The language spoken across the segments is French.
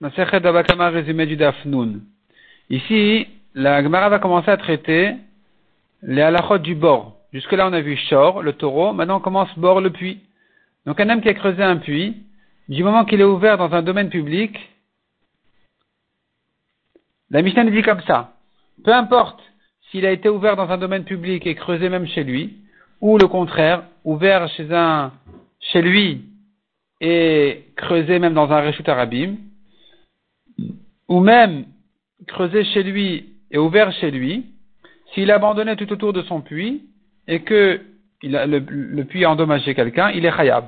Résumé du. Ici, la Gemara va commencer à traiter les halachot du bord. Jusque-là, on a vu Shor, le taureau. Maintenant, on commence bord, le puits. Donc, un homme qui a creusé un puits, du moment qu'il est ouvert dans un domaine public, la Mishnah dit comme ça. Peu importe s'il a été ouvert dans un domaine public et creusé même chez lui, ou le contraire, ouvert chez un, chez lui et creusé même dans un Reshut Arabim, ou même creusé chez lui et ouvert chez lui, s'il abandonnait tout autour de son puits et que le, puits a endommagé quelqu'un, il est khayab.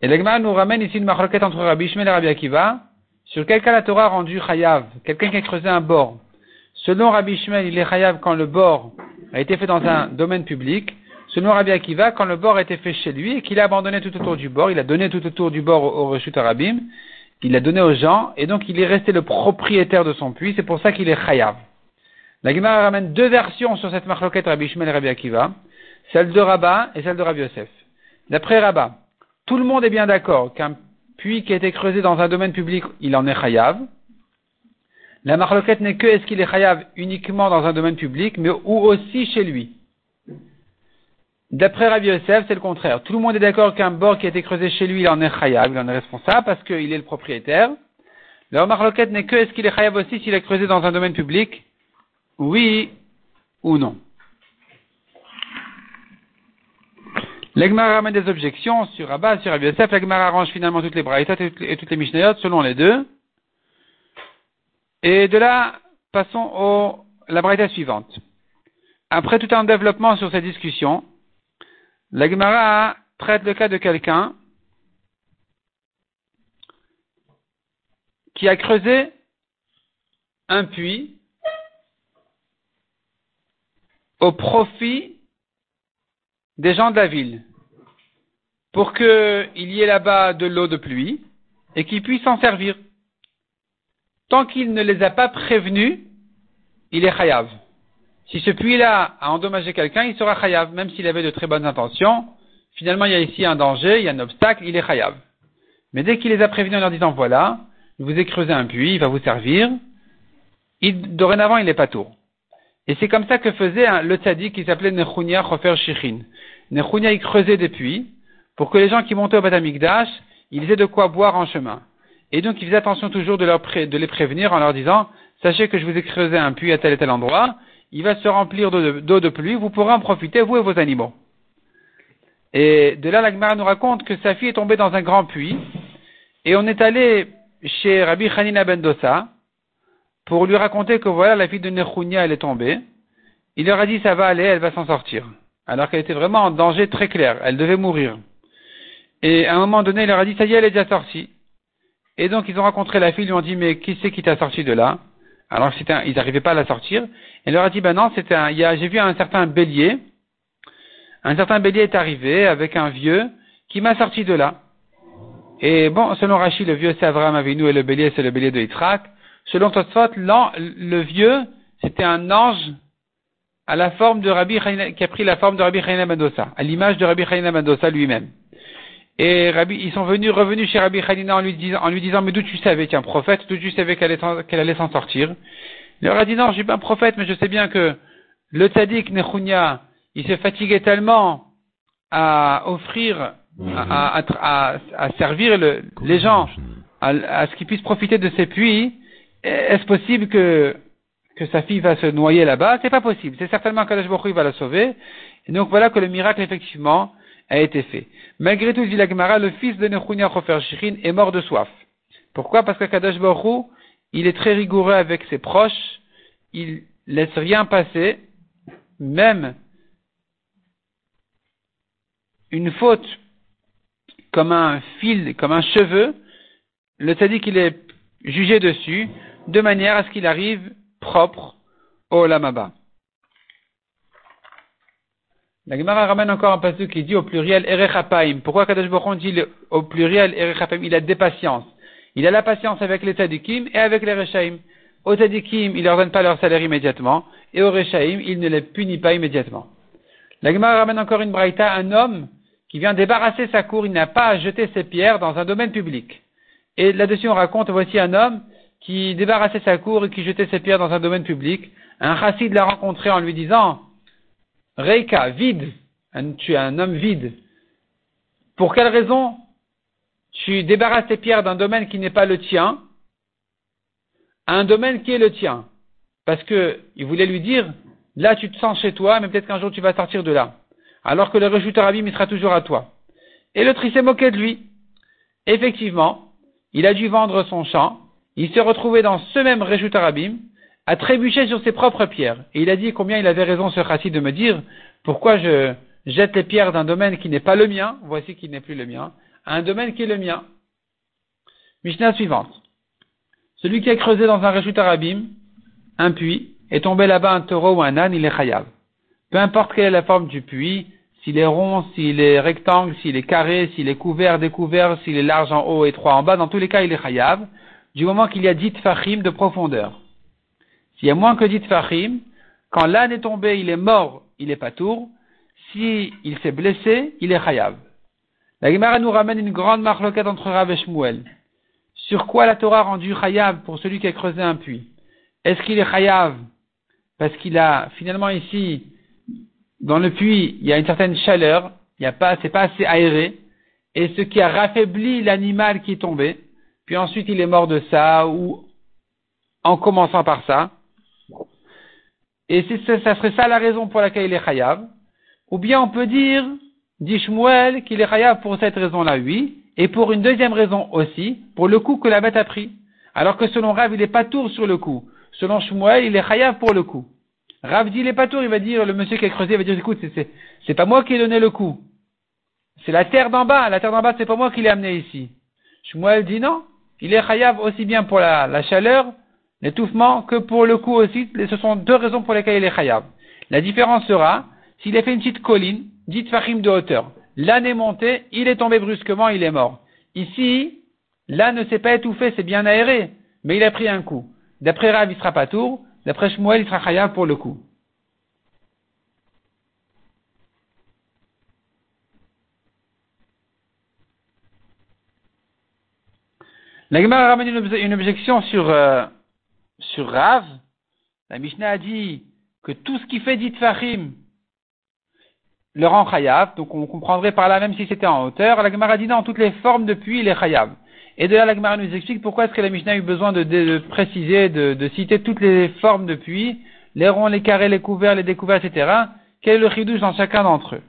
Et l'Egma nous ramène ici une marloquette entre Rabbi Ishmael et Rabbi Akiva, sur quel cas la Torah a rendu chayav, quelqu'un qui a creusé un bord. Selon Rabbi Ishmael, il est chayav quand le bord a été fait dans un domaine public. Selon Rabbi Akiva, quand le bord a été fait chez lui et qu'il a abandonné tout autour du bord, il a donné tout autour du bord au, au Reshut il l'a donné aux gens, et donc il est resté le propriétaire de son puits, c'est pour ça qu'il est chayav. La Gemara ramène deux versions sur cette marloquette Rabbi Ishmael et Rabbi Akiva, celle de Rabat et celle de Rabbi Yosef. D'après Rabat, tout le monde est bien d'accord qu'un puits qui a été creusé dans un domaine public, il en est chayav. La marloquette n'est que est-ce qu'il est chayav uniquement dans un domaine public, mais ou aussi chez lui. D'après Rabbi Yosef, c'est le contraire. Tout le monde est d'accord qu'un bord qui a été creusé chez lui, il en est chayav, il en est responsable parce qu'il est le propriétaire. La marloquette n'est que est-ce qu'il est chayav aussi s'il est creusé dans un domaine public? Oui ou non? L'Egmara ramène des objections sur Abba, sur Rabbi Yosef. L'Egmara arrange finalement toutes les braïtas et toutes les mishnayot selon les deux. Et de là, passons à la braïta suivante. Après tout un développement sur cette discussion, la traite le cas de quelqu'un qui a creusé un puits au profit des gens de la ville pour qu'il y ait là-bas de l'eau de pluie et qu'ils puissent s'en servir. Tant qu'il ne les a pas prévenus, il est chayav. Si ce puits-là a endommagé quelqu'un, il sera chayav, même s'il avait de très bonnes intentions. Finalement, il y a ici un danger, il y a un obstacle, il est chayav. Mais dès qu'il les a prévenus en leur disant, voilà, je vous ai creusé un puits, il va vous servir, dorénavant, il n'est pas tour. Et c'est comme ça que faisait le tzaddik qui s'appelait Nechunia Chofer Shichin. Nechunia, il creusait des puits pour que les gens qui montaient au Batamikdash, ils aient de quoi boire en chemin. Et donc, il faisait attention toujours de les prévenir en leur disant, sachez que je vous ai creusé un puits à tel et tel endroit, il va se remplir d'eau de, pluie, vous pourrez en profiter, vous et vos animaux. Et de là, l'Agmara nous raconte que sa fille est tombée dans un grand puits, et on est allé chez Rabbi Hanina ben Dossa pour lui raconter que voilà, la fille de Nechounia, elle est tombée. Il leur a dit, ça va aller, elle va s'en sortir. Alors qu'elle était vraiment en danger très clair, elle devait mourir. Et à un moment donné, il leur a dit, ça y est, elle est déjà sortie. Et donc, ils ont rencontré la fille, ils lui ont dit, mais qui c'est qui t'a sorti de là? Alors, un, ils n'arrivaient pas à la sortir. Elle leur a dit, ben non, c'était un, j'ai vu un certain bélier. Un certain bélier est arrivé avec un vieux qui m'a sorti de là. Et bon, selon Rachid, le vieux c'est Avraham Avinu et le bélier c'est le bélier de Yitzhak. Selon Tosfot, le vieux, c'était un ange à la forme de Rabbi qui a pris la forme de Rabbi Chaina Mendoza, à l'image de Rabbi Chaina Mendoza lui-même. Et Rabbi, ils sont venus, revenus chez Rabbi Hanina en lui disant, en lui disant, mais d'où tu savais, tiens, prophète, d'où tu savais qu'elle allait s'en sortir? Il leur a dit, non, je suis pas un prophète, mais je sais bien que le tzaddik Nechunia, il s'est fatigué tellement à offrir, à, servir les gens, à, ce qu'ils puissent profiter de ses puits. Est-ce possible que, que sa fille va se noyer là-bas? C'est pas possible. C'est certainement qu'Alash il va la sauver. Et donc voilà que le miracle, effectivement, a été fait. Malgré tout, dit le fils de Nechunia Chofer Shirin est mort de soif. Pourquoi? Parce que Kadosh Baruch il est très rigoureux avec ses proches, il laisse rien passer, même une faute comme un fil, comme un cheveu, le tzaddik qu'il est jugé dessus, de manière à ce qu'il arrive propre au lamaba. La Gemara ramène encore un passage qui dit au pluriel Erechapaim. Pourquoi Kadosh Baruch dit au pluriel Erechapaim Il a des patiences. Il a la patience avec les tzadikim et avec les rechaim. Aux tzadikim, il leur donne pas leur salaire immédiatement. Et aux rechaim, il ne les punit pas immédiatement. La Gemara ramène encore une braïta, un homme qui vient débarrasser sa cour, il n'a pas à jeter ses pierres dans un domaine public. Et là-dessus, on raconte, voici un homme qui débarrassait sa cour et qui jetait ses pierres dans un domaine public. Un chassid l'a rencontré en lui disant, Reika, vide, tu es un homme vide. Pour quelle raison tu débarrasses tes pierres d'un domaine qui n'est pas le tien un domaine qui est le tien? Parce que il voulait lui dire, là tu te sens chez toi, mais peut-être qu'un jour tu vas sortir de là. Alors que le rechuteur abîme, il sera toujours à toi. Et le tri s'est moqué de lui. Effectivement, il a dû vendre son champ, il s'est retrouvé dans ce même Réchut Arabim, à trébucher sur ses propres pierres. Et il a dit combien il avait raison ce chassid de me dire pourquoi je jette les pierres d'un domaine qui n'est pas le mien, voici qu'il n'est plus le mien, à un domaine qui est le mien. Mishnah suivante. Celui qui a creusé dans un Réchut Arabim, un puits, est tombé là-bas un taureau ou un âne, il est chayav. Peu importe quelle est la forme du puits, s'il est rond, s'il est rectangle, s'il est carré, s'il est couvert, découvert, s'il est large en haut, étroit en bas, dans tous les cas, il est chayav, du moment qu'il y a dit fachim de profondeur. S'il y a moins que dit fachim, quand l'âne est tombé, il est mort, il est pas tour. Si il s'est blessé, il est chayav. La Gemara nous ramène une grande marloquette entre Rav et Shmuel. Sur quoi la Torah a rendu chayav pour celui qui a creusé un puits? Est-ce qu'il est chayav parce qu'il a finalement ici dans le puits, il y a une certaine chaleur, il y a pas, c'est pas assez aéré, et ce qui a raffaibli l'animal qui est tombé, puis ensuite il est mort de ça, ou en commençant par ça. Et c'est, ça serait ça la raison pour laquelle il est chayav. Ou bien on peut dire, dit Shmuel, qu'il est chayav pour cette raison-là, oui, et pour une deuxième raison aussi, pour le coup que la bête a pris. Alors que selon Rav, il n'est pas tour sur le coup. Selon Shmuel, il est chayav pour le coup. Rav dit, il est pas tour, il va dire, le monsieur qui a creusé va dire, écoute, c'est, c'est pas moi qui ai donné le coup. C'est la terre d'en bas. La terre d'en bas, c'est pas moi qui l'ai amené ici. Shmuel dit non. Il est chayav aussi bien pour la, chaleur, l'étouffement, que pour le coup aussi. Ce sont deux raisons pour lesquelles il est chayav. La différence sera, s'il a fait une petite colline, dite fachim de hauteur. L'âne est monté, il est tombé brusquement, il est mort. Ici, l'âne ne s'est pas étouffé, c'est bien aéré, mais il a pris un coup. D'après Rav, il sera pas tour. D'après Shmuel, il sera chayav pour le coup. La Gemara ramène une, objection sur, euh, sur Rav. La Mishnah a dit que tout ce qui fait dit Fahim le rend chayav. Donc on comprendrait par là même si c'était en hauteur. La Gemara dit non, toutes les formes de puits, il est chayav. Et de là, la Gemara nous explique pourquoi est-ce que la Mishnah a eu besoin de, préciser, de, citer toutes les formes de puits, les ronds, les carrés, les couverts, les découverts, etc. Quel est le chidouche dans chacun d'entre eux?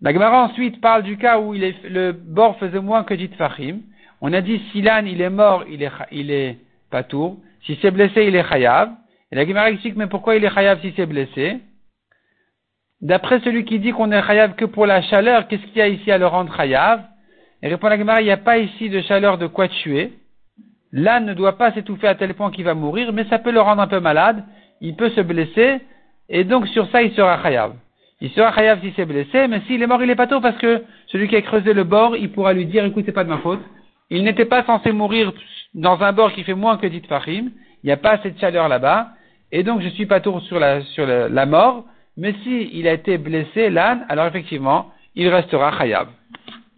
La Gemara ensuite parle du cas où le bord faisait moins que dit Fahim. On a dit si l'âne il est mort, il est, il est patour. Si c'est blessé, il est chayav. Et la Gemara explique mais pourquoi il est chayav si c'est blessé? D'après celui qui dit qu'on est chayav que pour la chaleur, qu'est-ce qu'il y a ici à le rendre chayav? Et répond la Gemara, il n'y a pas ici de chaleur de quoi tuer. L'âne ne doit pas s'étouffer à tel point qu'il va mourir, mais ça peut le rendre un peu malade, il peut se blesser, et donc sur ça il sera chayav. Il sera chayav s'il s'est blessé, mais s'il est mort, il est pas tôt parce que celui qui a creusé le bord, il pourra lui dire, écoute, c'est pas de ma faute. Il n'était pas censé mourir dans un bord qui fait moins que dit Fahim. Il n'y a pas assez de chaleur là-bas. Et donc, je suis pas tour sur la, mort. Mais si il a été blessé, l'âne, alors effectivement, il restera khayab.